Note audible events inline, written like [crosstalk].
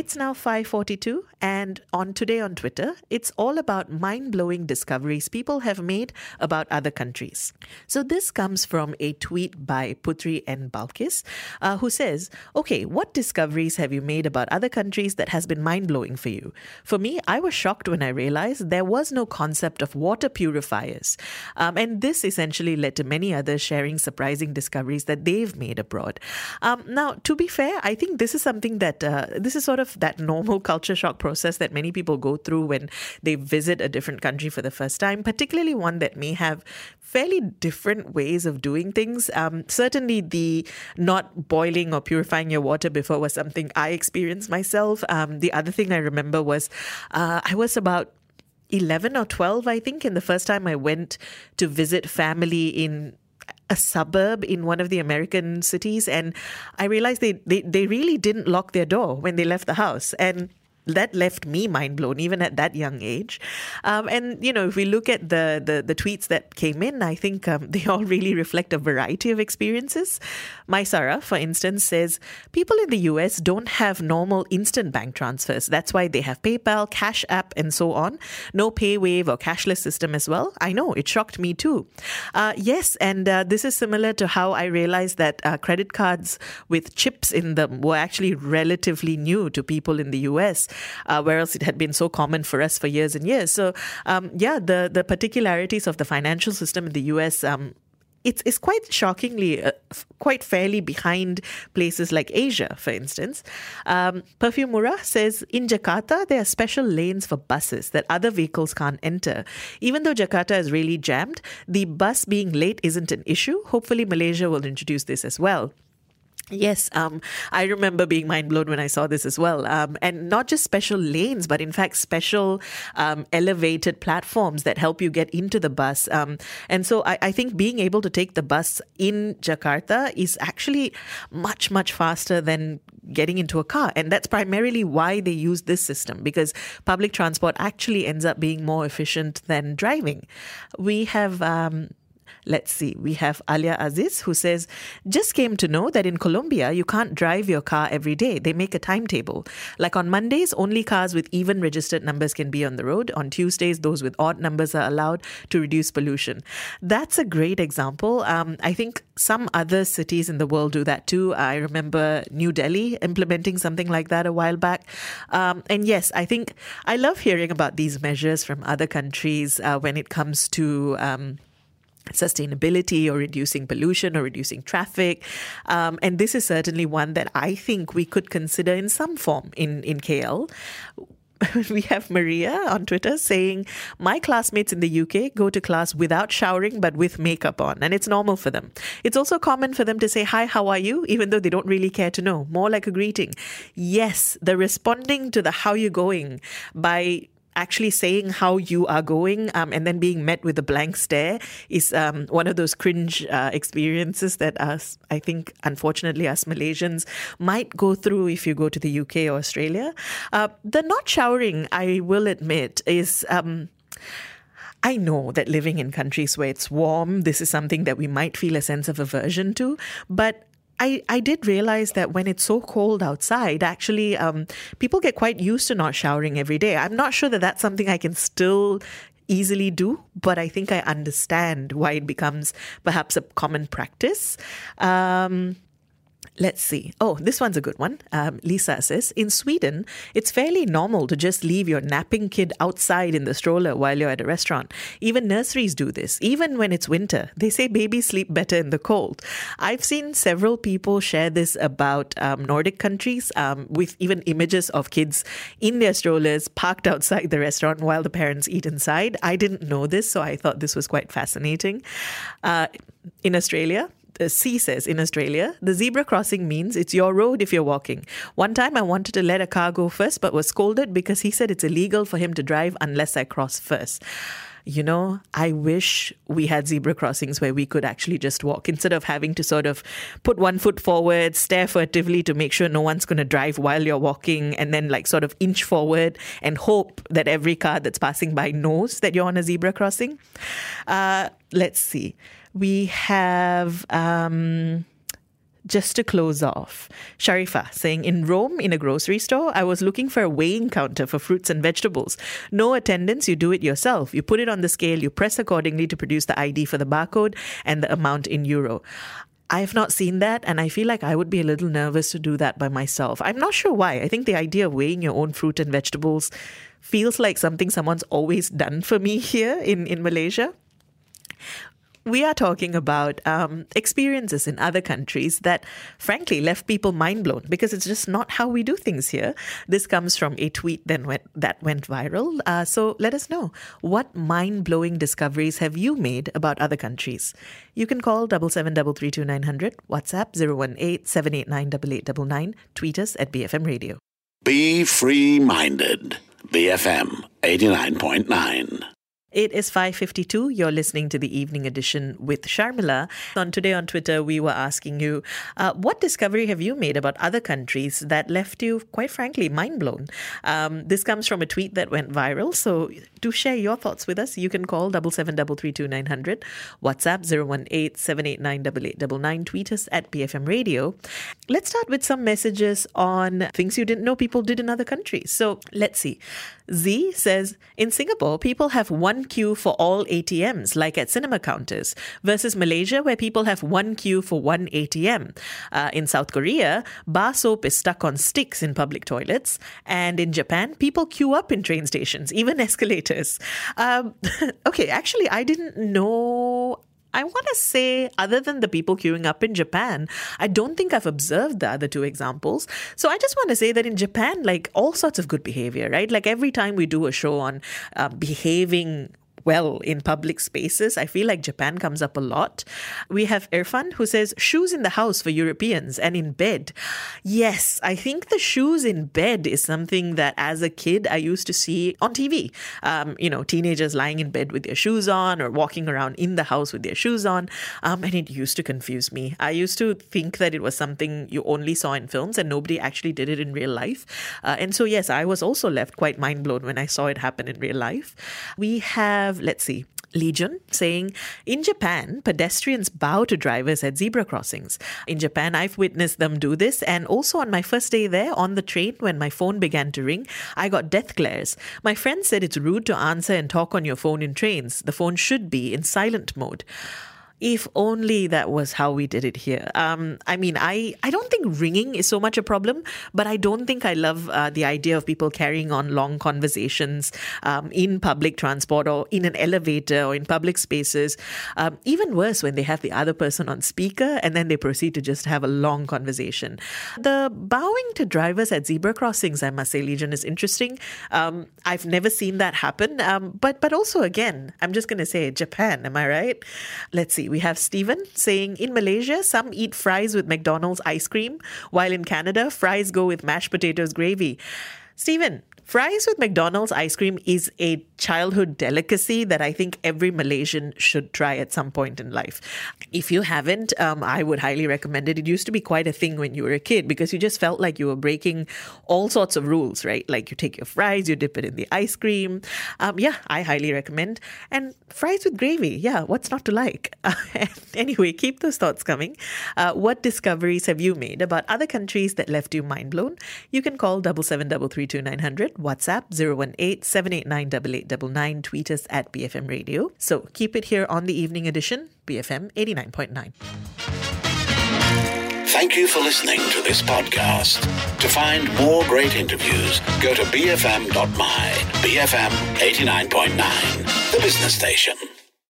It's now 5:42 and on today on Twitter, it's all about mind-blowing discoveries people have made about other countries. So this comes from a tweet by Putri and Balkis, uh, who says, "Okay, what discoveries have you made about other countries that has been mind-blowing for you? For me, I was shocked when I realized there was no concept of water purifiers, um, and this essentially led to many others sharing surprising discoveries that they've made abroad. Um, now, to be fair, I think this is something that uh, this is sort of that normal culture shock process that many people go through when they visit a different country for the first time, particularly one that may have fairly different ways of doing things. Um, certainly, the not boiling or purifying your water before was something I experienced myself. Um, the other thing I remember was uh, I was about 11 or 12, I think, and the first time I went to visit family in a suburb in one of the American cities, and I realized they, they, they really didn't lock their door when they left the house. And that left me mind blown even at that young age. Um, and you know, if we look at the the, the tweets that came in, I think um, [laughs] they all really reflect a variety of experiences. Maisarah, for instance, says people in the US don't have normal instant bank transfers. That's why they have PayPal, Cash App, and so on. No PayWave or cashless system as well. I know it shocked me too. Uh, yes, and uh, this is similar to how I realized that uh, credit cards with chips in them were actually relatively new to people in the US uh, whereas it had been so common for us for years and years. So, um, yeah, the the particularities of the financial system in the U.S. Um, it's, it's quite shockingly, uh, quite fairly behind places like Asia, for instance. Um, Perfumura says in Jakarta, there are special lanes for buses that other vehicles can't enter. Even though Jakarta is really jammed, the bus being late isn't an issue. Hopefully, Malaysia will introduce this as well. Yes, um, I remember being mind blown when I saw this as well. Um, and not just special lanes, but in fact, special um, elevated platforms that help you get into the bus. Um, and so I, I, think being able to take the bus in Jakarta is actually much, much faster than getting into a car. And that's primarily why they use this system because public transport actually ends up being more efficient than driving. We have um, Let's see. We have Alia Aziz who says, just came to know that in Colombia, you can't drive your car every day. They make a timetable. Like on Mondays, only cars with even registered numbers can be on the road. On Tuesdays, those with odd numbers are allowed to reduce pollution. That's a great example. Um, I think some other cities in the world do that too. I remember New Delhi implementing something like that a while back. Um, and yes, I think I love hearing about these measures from other countries uh, when it comes to. Um, sustainability or reducing pollution or reducing traffic. Um, and this is certainly one that I think we could consider in some form in, in KL. [laughs] we have Maria on Twitter saying, My classmates in the UK go to class without showering but with makeup on, and it's normal for them. It's also common for them to say, Hi, how are you? even though they don't really care to know, more like a greeting. Yes, the responding to the how you going by actually saying how you are going um, and then being met with a blank stare is um, one of those cringe uh, experiences that us, I think, unfortunately, us Malaysians might go through if you go to the UK or Australia. Uh, the not showering, I will admit, is. Um, I know that living in countries where it's warm, this is something that we might feel a sense of aversion to, but I, I did realize that when it's so cold outside, actually, um, people get quite used to not showering every day. I'm not sure that that's something I can still easily do, but I think I understand why it becomes perhaps a common practice. Um, Let's see. Oh, this one's a good one. Um, Lisa says In Sweden, it's fairly normal to just leave your napping kid outside in the stroller while you're at a restaurant. Even nurseries do this, even when it's winter. They say babies sleep better in the cold. I've seen several people share this about um, Nordic countries um, with even images of kids in their strollers parked outside the restaurant while the parents eat inside. I didn't know this, so I thought this was quite fascinating. Uh, in Australia, uh, C says in Australia, the zebra crossing means it's your road if you're walking. One time I wanted to let a car go first, but was scolded because he said it's illegal for him to drive unless I cross first. you know, I wish we had zebra crossings where we could actually just walk instead of having to sort of put one foot forward, stare furtively to make sure no one's going to drive while you're walking, and then like sort of inch forward and hope that every car that's passing by knows that you're on a zebra crossing. Uh, let's see. We have. Um, just to close off, Sharifa saying, In Rome, in a grocery store, I was looking for a weighing counter for fruits and vegetables. No attendance, you do it yourself. You put it on the scale, you press accordingly to produce the ID for the barcode and the amount in euro. I have not seen that, and I feel like I would be a little nervous to do that by myself. I'm not sure why. I think the idea of weighing your own fruit and vegetables feels like something someone's always done for me [laughs] here in, in Malaysia we are talking about um, experiences in other countries that, frankly, left people mind blown because it's just not how we do things here. This comes from a tweet that went, that went viral. Uh, so let us know what mind blowing discoveries have you made about other countries. You can call double seven double three two nine hundred, WhatsApp zero one eight seven eight nine double eight double nine, tweet us at BFM Radio. Be free minded. BFM 89.9. It is 5:52. You're listening to the evening edition with Sharmila. On today on Twitter, we were asking you, uh, what discovery have you made about other countries that left you, quite frankly, mind blown? Um, this comes from a tweet that went viral. So do share your thoughts with us. You can call double seven double three two nine hundred, WhatsApp zero one eight seven eight nine double eight double nine. Tweet us at BFM Radio. Let's start with some messages on things you didn't know people did in other countries. So let's see. Z says in Singapore, people have one queue for all ATMs, like at cinema counters, versus Malaysia, where people have one queue for one ATM. Uh, in South Korea, bar soap is stuck on sticks in public toilets. And in Japan, people queue up in train stations, even [laughs] escalators. Um, [laughs] okay, actually, I didn't know I want to say, other than the people queuing up in Japan, I don't think I've observed the other two examples. So I just want to say that in Japan, like all sorts of good behavior, right? Like every time we do a show on uh, behaving well in public spaces. I feel like Japan comes up a lot. We have Irfan who says shoes in the house for Europeans and in bed. Yes, I think the shoes in bed is something that as a kid I used to see on TV. Um, you know, teenagers lying in bed with their shoes on or walking around in the house with their shoes on. Um, and it used to confuse me. I used to think that it was something you only saw in films and nobody actually did it in real life. Uh, and so, yes, I was also left quite mind blown when I saw it happen in real life. We have let's see, Legion saying in Japan, pedestrians bow to drivers at zebra crossings. In Japan, I've witnessed them do this, and also on my first day there on the train, when my phone began to ring, I got death glares. My friend said it's rude to answer and talk on your phone in trains. The phone should be in silent mode if only that was how we did it here. Um, I mean, I, I don't think ringing is so much a problem, but I don't think I love uh, the idea of people carrying on long conversations um, in public transport or in an elevator or in public spaces. Um, even worse, when they have the other person on speaker and then they proceed to just have a long conversation. The bowing to drivers at zebra crossings, I must say, Legion, is interesting. Um, I've never seen that happen, um, but but also again, I'm just going to say Japan. Am I right? Let's see we have Stephen saying in Malaysia, some eat fries with McDonald's ice cream, while in Canada, fries go with mashed potatoes gravy. Stephen, Fries with McDonald's ice cream is a childhood delicacy that I think every Malaysian should try at some point in life. If you haven't, um, I would highly recommend it. It used to be quite a thing when you were a kid because you just felt like you were breaking all sorts of rules, right? Like you take your fries, you dip it in the ice cream. Um, yeah, I highly recommend. And fries with gravy, yeah, what's not to like? [laughs] anyway, keep those thoughts coming. Uh, what discoveries have you made about other countries that left you mind blown? You can call 7733 2900 WhatsApp 018 789 Tweet us at BFM Radio. So keep it here on the evening edition, BFM 89.9. Thank you for listening to this podcast. To find more great interviews, go to bfm.my, BFM 89.9, the business station.